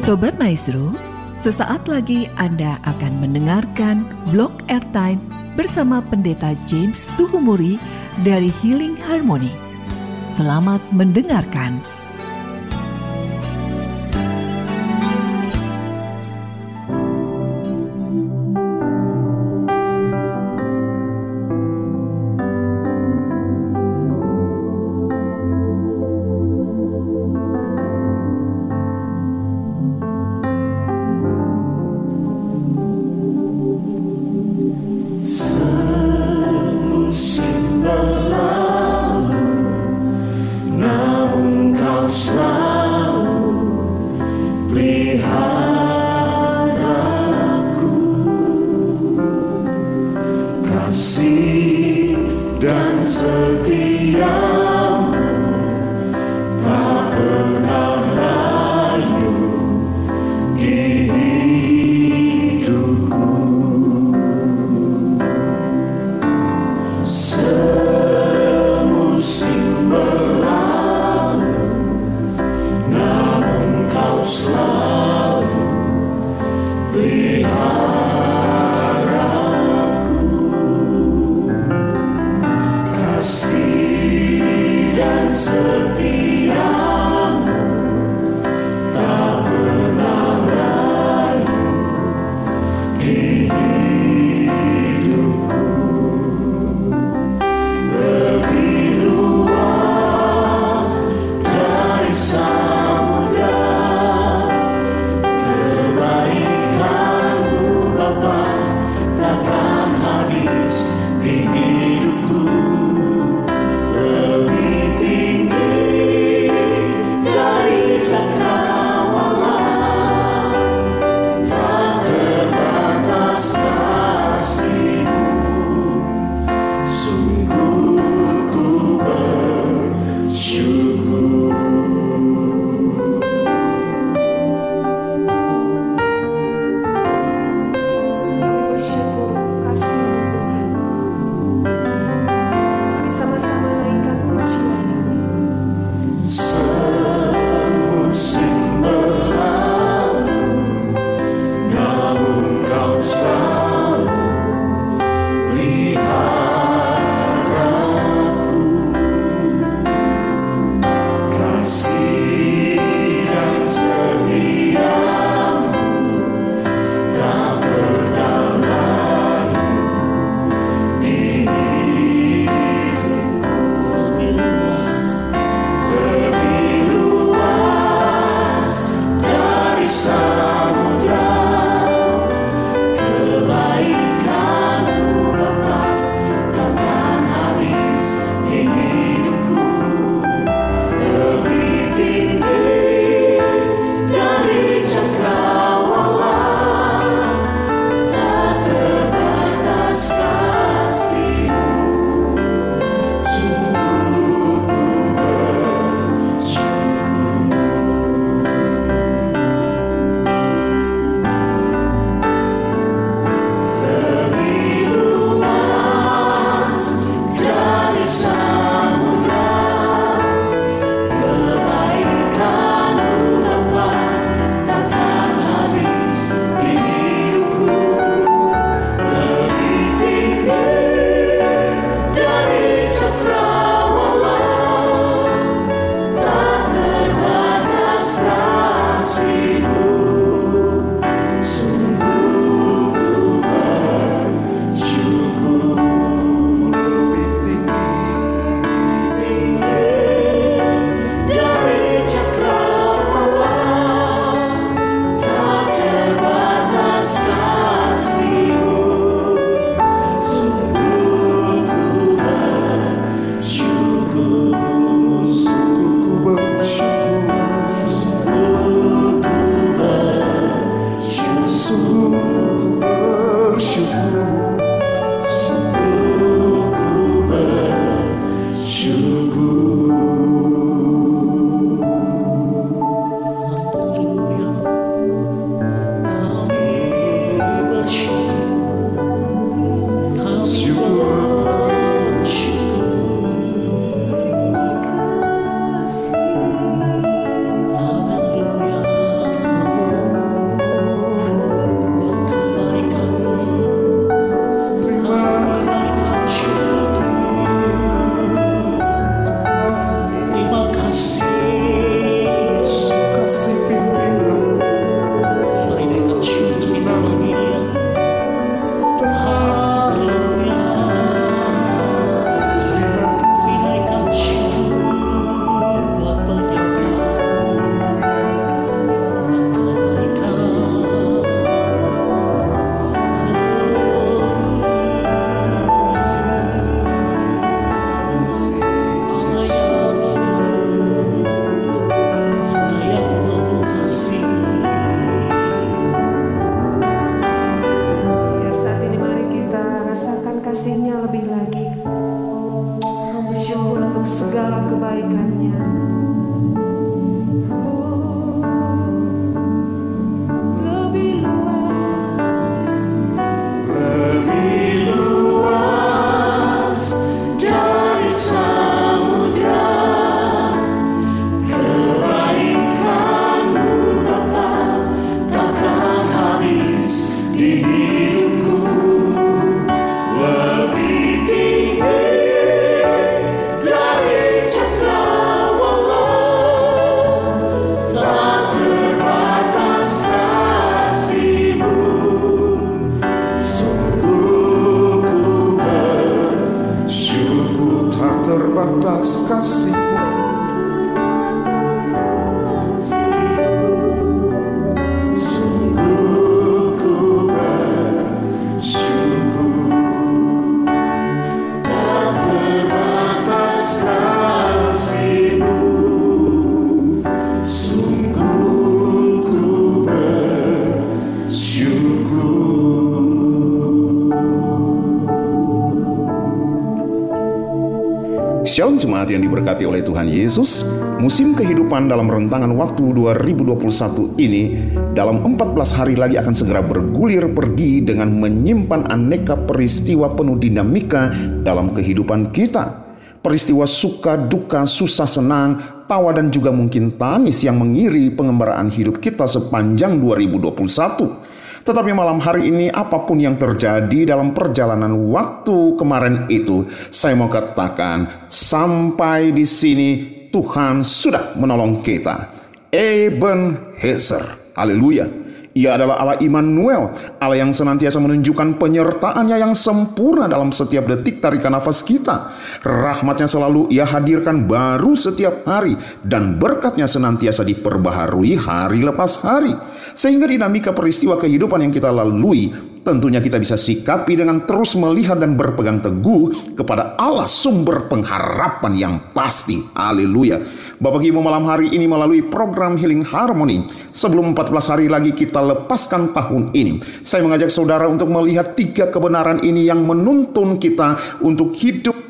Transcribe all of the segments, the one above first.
Sobat Maestro, sesaat lagi Anda akan mendengarkan blog airtime bersama Pendeta James Tuhumuri dari Healing Harmony. Selamat mendengarkan. Sing камня. Diberkati oleh Tuhan Yesus Musim kehidupan dalam rentangan waktu 2021 ini Dalam 14 hari lagi akan segera bergulir pergi Dengan menyimpan aneka peristiwa penuh dinamika dalam kehidupan kita. Peristiwa suka, duka, susah, senang, tawa dan juga mungkin tangis yang mengiri pengembaraan hidup kita sepanjang 2021 tetapi malam hari ini apa pun yang terjadi dalam perjalanan waktu kemarin itu, saya mau katakan sampai di sini Tuhan sudah menolong kita. Eben Heser. Haleluya. Ia adalah Allah Immanuel, Allah yang senantiasa menunjukkan penyertaannya yang sempurna dalam setiap detik tarikan nafas kita. Rahmatnya selalu ia hadirkan baru setiap hari dan berkatnya senantiasa diperbaharui hari lepas hari. Sehingga dinamika peristiwa kehidupan yang kita lalui tentunya kita bisa sikapi dengan terus melihat dan berpegang teguh kepada Allah sumber pengharapan yang pasti. Haleluya. Bapak Ibu malam hari ini melalui program Healing Harmony. Sebelum 14 hari lagi kita lepaskan tahun ini. Saya mengajak saudara untuk melihat tiga kebenaran ini yang menuntun kita untuk hidup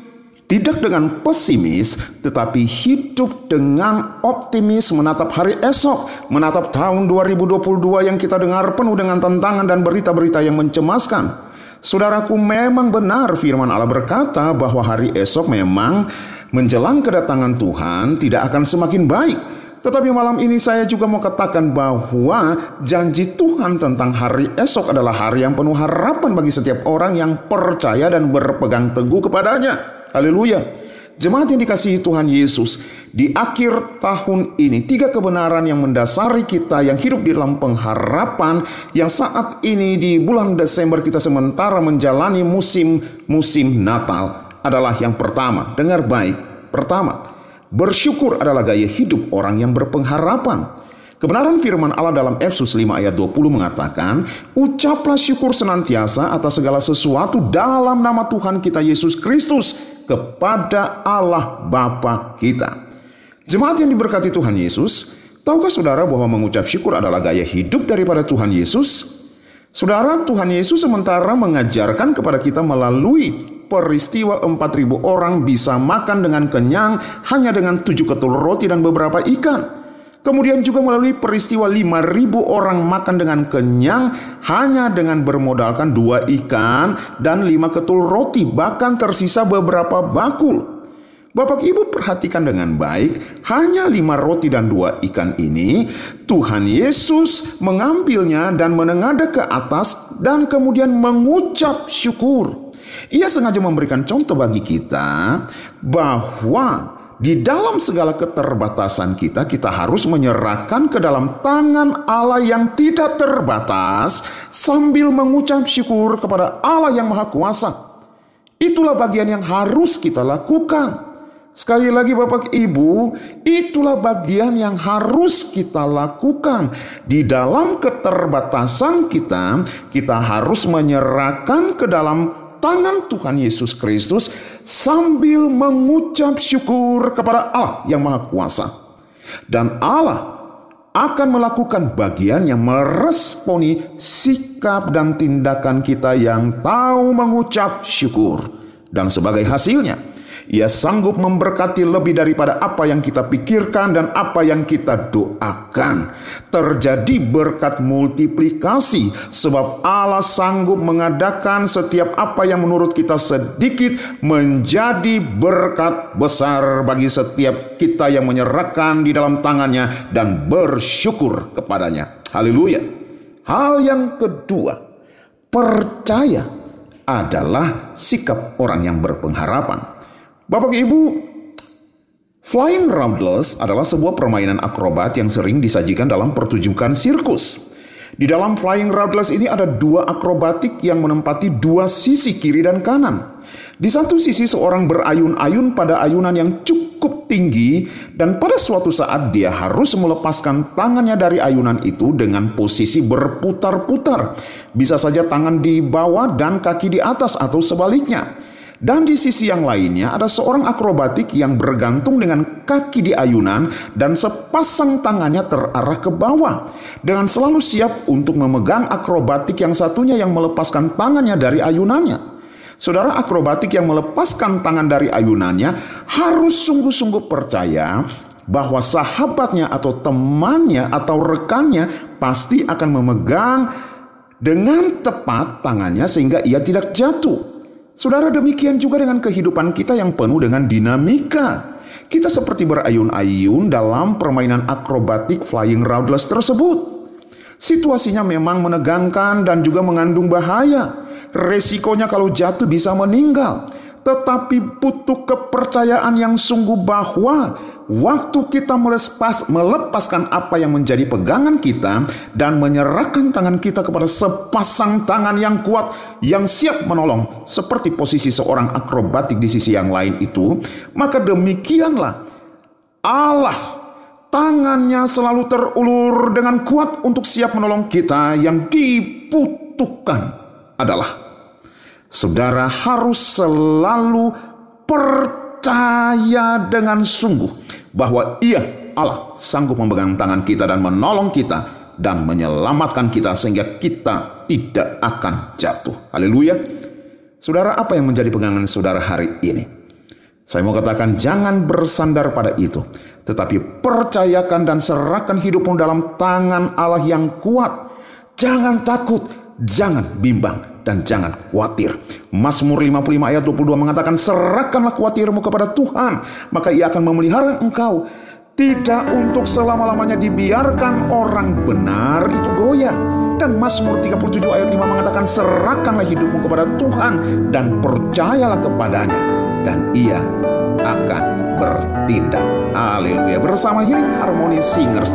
tidak dengan pesimis, tetapi hidup dengan optimis menatap hari esok, menatap tahun 2022 yang kita dengar penuh dengan tantangan dan berita-berita yang mencemaskan. Saudaraku, memang benar firman Allah berkata bahwa hari esok memang menjelang kedatangan Tuhan tidak akan semakin baik. Tetapi malam ini saya juga mau katakan bahwa janji Tuhan tentang hari esok adalah hari yang penuh harapan bagi setiap orang yang percaya dan berpegang teguh kepadanya. Haleluya. Jemaat yang dikasihi Tuhan Yesus, di akhir tahun ini tiga kebenaran yang mendasari kita yang hidup di dalam pengharapan yang saat ini di bulan Desember kita sementara menjalani musim-musim Natal adalah yang pertama, dengar baik. Pertama, bersyukur adalah gaya hidup orang yang berpengharapan. Kebenaran firman Allah dalam Efesus 5 ayat 20 mengatakan, Ucaplah syukur senantiasa atas segala sesuatu dalam nama Tuhan kita Yesus Kristus kepada Allah Bapa kita. Jemaat yang diberkati Tuhan Yesus, tahukah saudara bahwa mengucap syukur adalah gaya hidup daripada Tuhan Yesus? Saudara, Tuhan Yesus sementara mengajarkan kepada kita melalui peristiwa 4000 orang bisa makan dengan kenyang hanya dengan tujuh ketul roti dan beberapa ikan. Kemudian juga melalui peristiwa 5000 orang makan dengan kenyang hanya dengan bermodalkan dua ikan dan lima ketul roti bahkan tersisa beberapa bakul. Bapak Ibu perhatikan dengan baik, hanya lima roti dan dua ikan ini, Tuhan Yesus mengambilnya dan menengadah ke atas dan kemudian mengucap syukur. Ia sengaja memberikan contoh bagi kita bahwa di dalam segala keterbatasan kita, kita harus menyerahkan ke dalam tangan Allah yang tidak terbatas sambil mengucap syukur kepada Allah yang Maha Kuasa. Itulah bagian yang harus kita lakukan. Sekali lagi Bapak Ibu, itulah bagian yang harus kita lakukan. Di dalam keterbatasan kita, kita harus menyerahkan ke dalam tangan Tuhan Yesus Kristus sambil mengucap syukur kepada Allah yang Maha Kuasa. Dan Allah akan melakukan bagian yang meresponi sikap dan tindakan kita yang tahu mengucap syukur. Dan sebagai hasilnya, ia sanggup memberkati lebih daripada apa yang kita pikirkan dan apa yang kita doakan. Terjadi berkat multiplikasi sebab Allah sanggup mengadakan setiap apa yang menurut kita sedikit menjadi berkat besar bagi setiap kita yang menyerahkan di dalam tangannya dan bersyukur kepadanya. Haleluya. Hal yang kedua, percaya adalah sikap orang yang berpengharapan. Bapak Ibu, Flying Roundless adalah sebuah permainan akrobat yang sering disajikan dalam pertunjukan sirkus. Di dalam Flying Roundless ini ada dua akrobatik yang menempati dua sisi kiri dan kanan. Di satu sisi seorang berayun-ayun pada ayunan yang cukup tinggi dan pada suatu saat dia harus melepaskan tangannya dari ayunan itu dengan posisi berputar-putar. Bisa saja tangan di bawah dan kaki di atas atau sebaliknya. Dan di sisi yang lainnya ada seorang akrobatik yang bergantung dengan kaki di ayunan dan sepasang tangannya terarah ke bawah. Dengan selalu siap untuk memegang akrobatik yang satunya yang melepaskan tangannya dari ayunannya. Saudara akrobatik yang melepaskan tangan dari ayunannya harus sungguh-sungguh percaya bahwa sahabatnya atau temannya atau rekannya pasti akan memegang dengan tepat tangannya sehingga ia tidak jatuh. Saudara demikian juga dengan kehidupan kita yang penuh dengan dinamika. Kita seperti berayun-ayun dalam permainan akrobatik flying roundless tersebut. Situasinya memang menegangkan dan juga mengandung bahaya. Resikonya kalau jatuh bisa meninggal. Tetapi butuh kepercayaan yang sungguh bahwa waktu kita melepas, melepaskan apa yang menjadi pegangan kita dan menyerahkan tangan kita kepada sepasang tangan yang kuat yang siap menolong seperti posisi seorang akrobatik di sisi yang lain itu, maka demikianlah Allah tangannya selalu terulur dengan kuat untuk siap menolong kita yang dibutuhkan adalah saudara harus selalu percaya dengan sungguh bahwa ia Allah sanggup memegang tangan kita dan menolong kita dan menyelamatkan kita sehingga kita tidak akan jatuh. Haleluya. Saudara, apa yang menjadi pegangan saudara hari ini? Saya mau katakan jangan bersandar pada itu tetapi percayakan dan serahkan hidupmu dalam tangan Allah yang kuat. Jangan takut, jangan bimbang, dan jangan khawatir. Mazmur 55 ayat 22 mengatakan, Serahkanlah khawatirmu kepada Tuhan, maka ia akan memelihara engkau. Tidak untuk selama-lamanya dibiarkan orang benar itu goyah. Dan Mazmur 37 ayat 5 mengatakan, Serahkanlah hidupmu kepada Tuhan dan percayalah kepadanya. Dan ia akan bertindak. Haleluya. Bersama Healing Harmony Singers,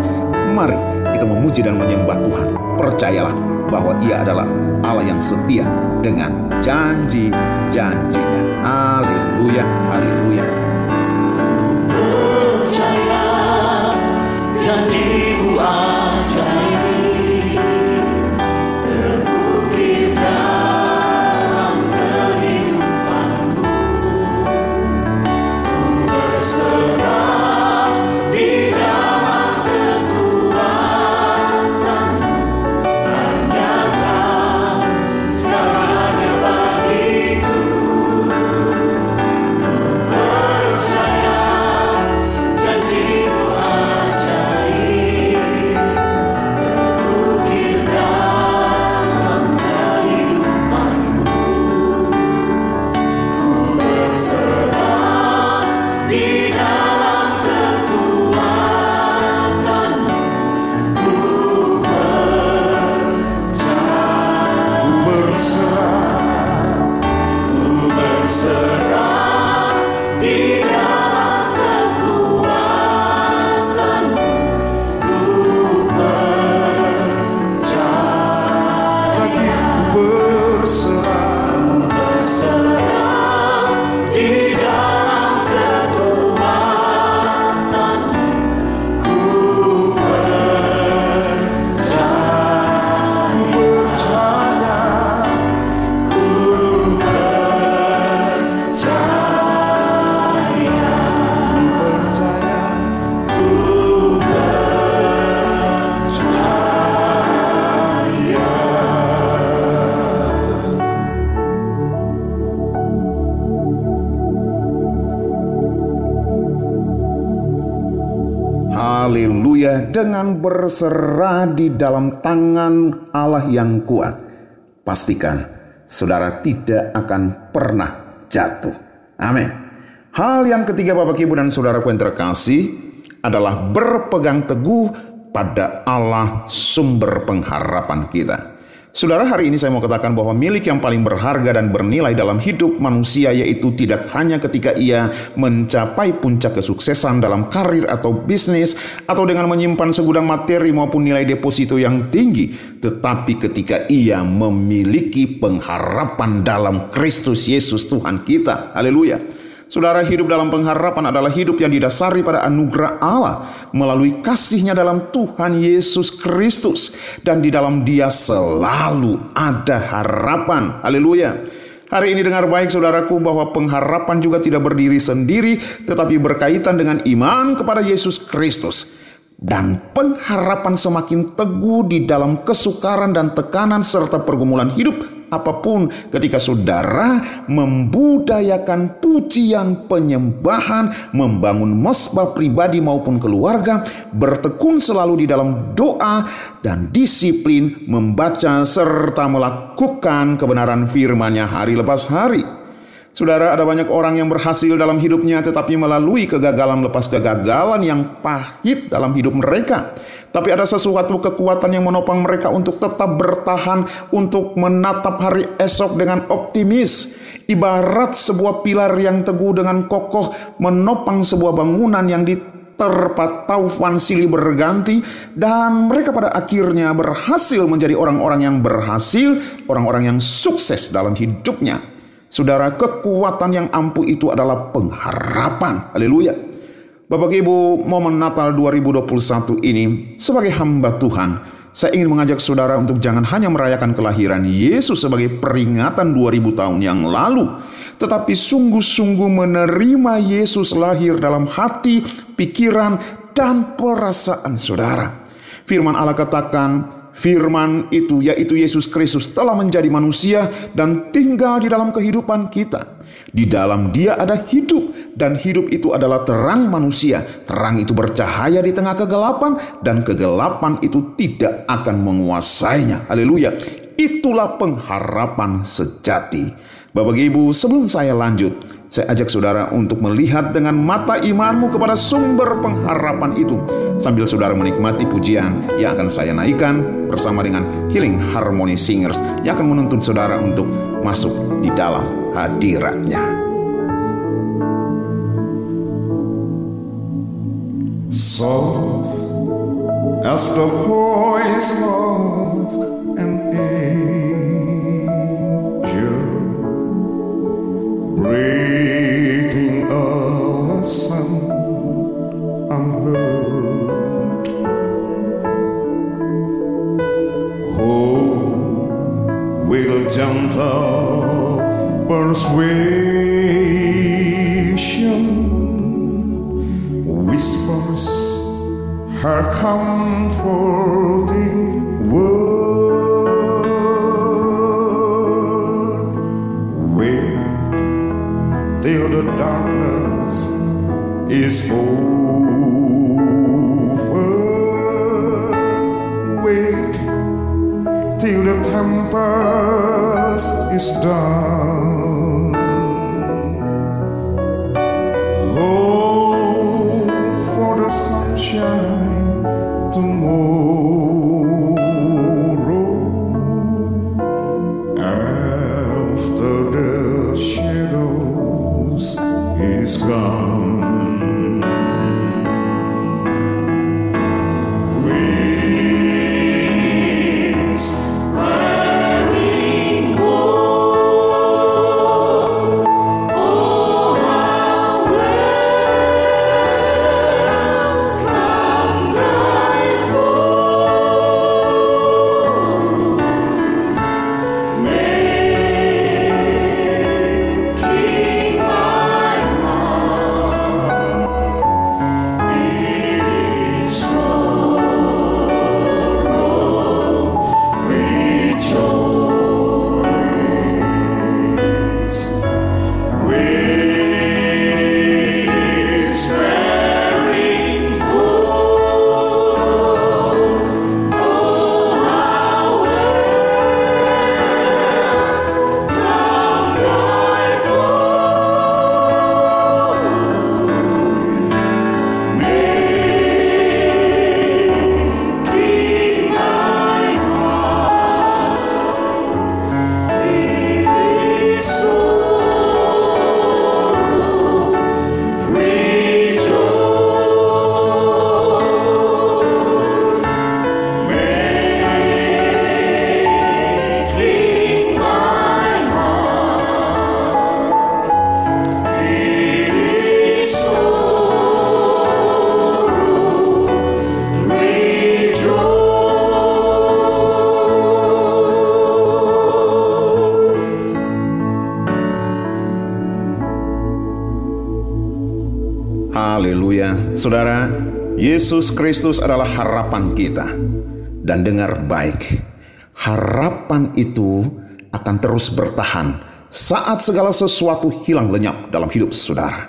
mari kita memuji dan menyembah Tuhan. Percayalah bahwa Ia adalah Allah yang setia dengan janji-janjinya. Haleluya. Haleluya. Dengan berserah di dalam tangan Allah yang kuat. Pastikan saudara tidak akan pernah jatuh. Amin. Hal yang ketiga Bapak Ibu dan Saudaraku yang terkasih adalah berpegang teguh pada Allah sumber pengharapan kita. Saudara, hari ini saya mau katakan bahwa milik yang paling berharga dan bernilai dalam hidup manusia yaitu tidak hanya ketika ia mencapai puncak kesuksesan dalam karir atau bisnis atau dengan menyimpan segudang materi maupun nilai deposito yang tinggi, tetapi ketika ia memiliki pengharapan dalam Kristus Yesus Tuhan kita. Haleluya. Saudara hidup dalam pengharapan adalah hidup yang didasari pada anugerah Allah melalui kasihnya dalam Tuhan Yesus Kristus. Dan di dalam dia selalu ada harapan. Haleluya. Hari ini dengar baik saudaraku bahwa pengharapan juga tidak berdiri sendiri tetapi berkaitan dengan iman kepada Yesus Kristus. Dan pengharapan semakin teguh di dalam kesukaran dan tekanan serta pergumulan hidup apa pun ketika saudara membudayakan pujian penyembahan, membangun mesbah pribadi maupun keluarga, bertekun selalu di dalam doa dan disiplin membaca serta melakukan kebenaran firman-Nya hari lepas hari. Saudara, ada banyak orang yang berhasil dalam hidupnya tetapi melalui kegagalan lepas kegagalan yang pahit dalam hidup mereka. Tapi ada sesuatu kekuatan yang menopang mereka untuk tetap bertahan, untuk menatap hari esok dengan optimis. Ibarat sebuah pilar yang teguh dengan kokoh menopang sebuah bangunan yang diterpa taufan silih berganti dan mereka pada akhirnya berhasil menjadi orang-orang yang berhasil, orang-orang yang sukses dalam hidupnya. Saudara, kekuatan yang ampuh itu adalah pengharapan. Haleluya. Bapak Ibu, momen Natal 2021 ini sebagai hamba Tuhan, saya ingin mengajak saudara untuk jangan hanya merayakan kelahiran Yesus sebagai peringatan 2000 tahun yang lalu, tetapi sungguh-sungguh menerima Yesus lahir dalam hati, pikiran, dan perasaan saudara. Firman Allah katakan, Firman itu, yaitu Yesus Kristus, telah menjadi manusia dan tinggal di dalam kehidupan kita. Di dalam Dia ada hidup, dan hidup itu adalah terang manusia. Terang itu bercahaya di tengah kegelapan, dan kegelapan itu tidak akan menguasainya. Haleluya! Itulah pengharapan sejati. Bapak Ibu, sebelum saya lanjut, saya ajak saudara untuk melihat dengan mata imanmu kepada sumber pengharapan itu. Sambil saudara menikmati pujian yang akan saya naikkan bersama dengan Healing Harmony Singers yang akan menuntun saudara untuk masuk di dalam hadiratnya. Soft as the voice of her comforting word. Wait till the darkness is over. Wait till the tempest is done. Yesus Kristus adalah harapan kita. Dan dengar baik, harapan itu akan terus bertahan saat segala sesuatu hilang lenyap dalam hidup saudara.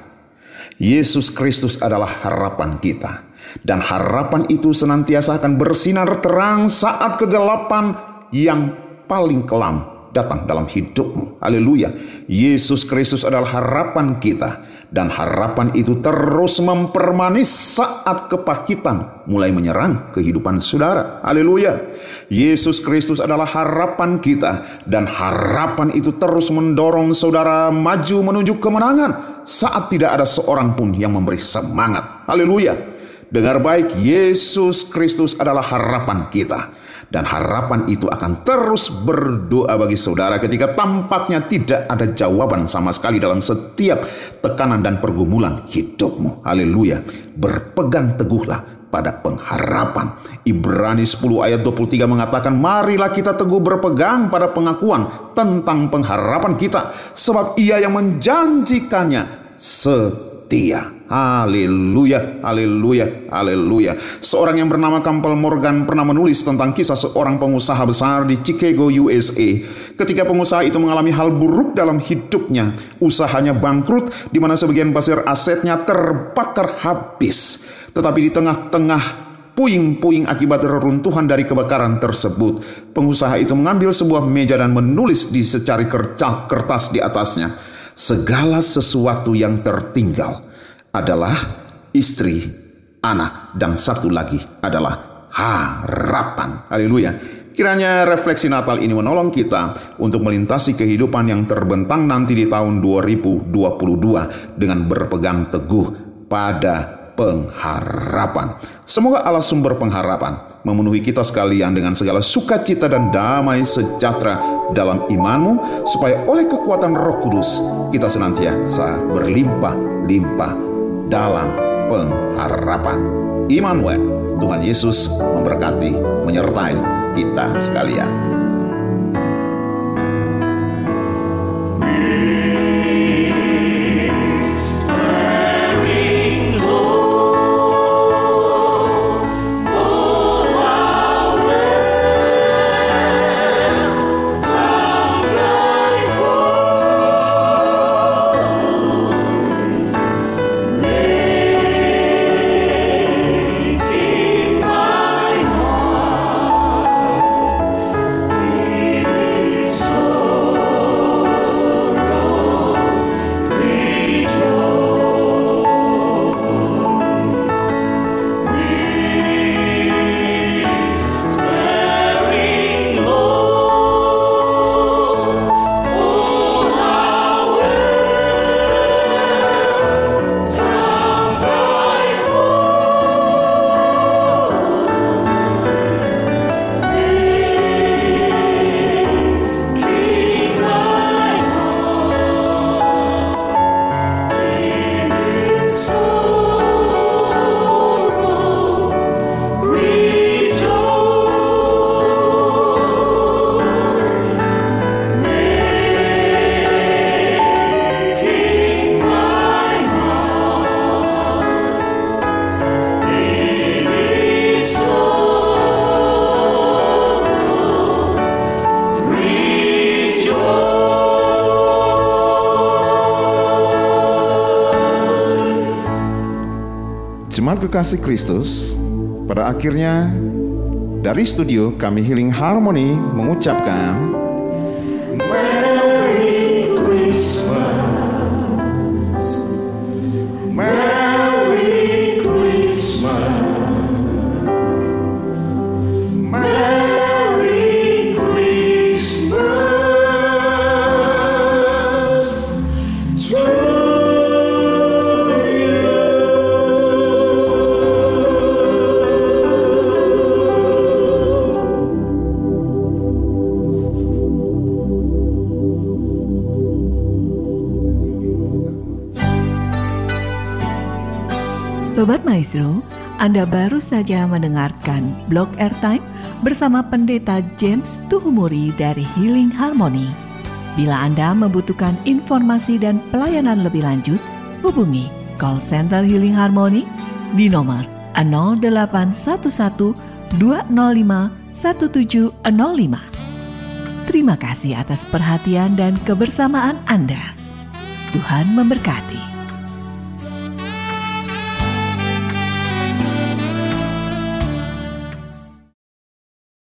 Yesus Kristus adalah harapan kita, dan harapan itu senantiasa akan bersinar terang saat kegelapan yang paling kelam datang dalam hidupmu. Haleluya. Yesus Kristus adalah harapan kita dan harapan itu terus mempermanis saat kepahitan mulai menyerang kehidupan saudara. Haleluya. Yesus Kristus adalah harapan kita dan harapan itu terus mendorong saudara maju menuju kemenangan saat tidak ada seorang pun yang memberi semangat. Haleluya. Dengar baik, Yesus Kristus adalah harapan kita dan harapan itu akan terus berdoa bagi saudara ketika tampaknya tidak ada jawaban sama sekali dalam setiap tekanan dan pergumulan hidupmu. Haleluya. Berpegang teguhlah pada pengharapan. Ibrani 10 ayat 23 mengatakan, Marilah kita teguh berpegang pada pengakuan tentang pengharapan kita, sebab ia yang menjanjikannya setia. Haleluya, haleluya, haleluya. Seorang yang bernama Campbell Morgan pernah menulis tentang kisah seorang pengusaha besar di Chicago, USA. Ketika pengusaha itu mengalami hal buruk dalam hidupnya, usahanya bangkrut di mana sebagian besar asetnya terbakar habis. Tetapi di tengah-tengah puing-puing akibat reruntuhan dari kebakaran tersebut. Pengusaha itu mengambil sebuah meja dan menulis di secari kertas di atasnya. Segala sesuatu yang tertinggal adalah istri, anak, dan satu lagi adalah harapan. Haleluya. Kiranya refleksi Natal ini menolong kita untuk melintasi kehidupan yang terbentang nanti di tahun 2022 dengan berpegang teguh pada pengharapan. Semoga Allah sumber pengharapan memenuhi kita sekalian dengan segala sukacita dan damai sejahtera dalam imanmu supaya oleh kekuatan Roh Kudus kita senantiasa berlimpah-limpah dalam pengharapan. Immanuel, Tuhan Yesus memberkati, menyertai kita sekalian. Kekasih Kristus, pada akhirnya dari studio kami Healing Harmony mengucapkan Merry Christmas. Maestro, Anda baru saja mendengarkan blog airtime bersama Pendeta James Tuhumuri dari Healing Harmony. Bila Anda membutuhkan informasi dan pelayanan lebih lanjut, hubungi call center Healing Harmony di nomor 0811 205 1705. Terima kasih atas perhatian dan kebersamaan Anda. Tuhan memberkati.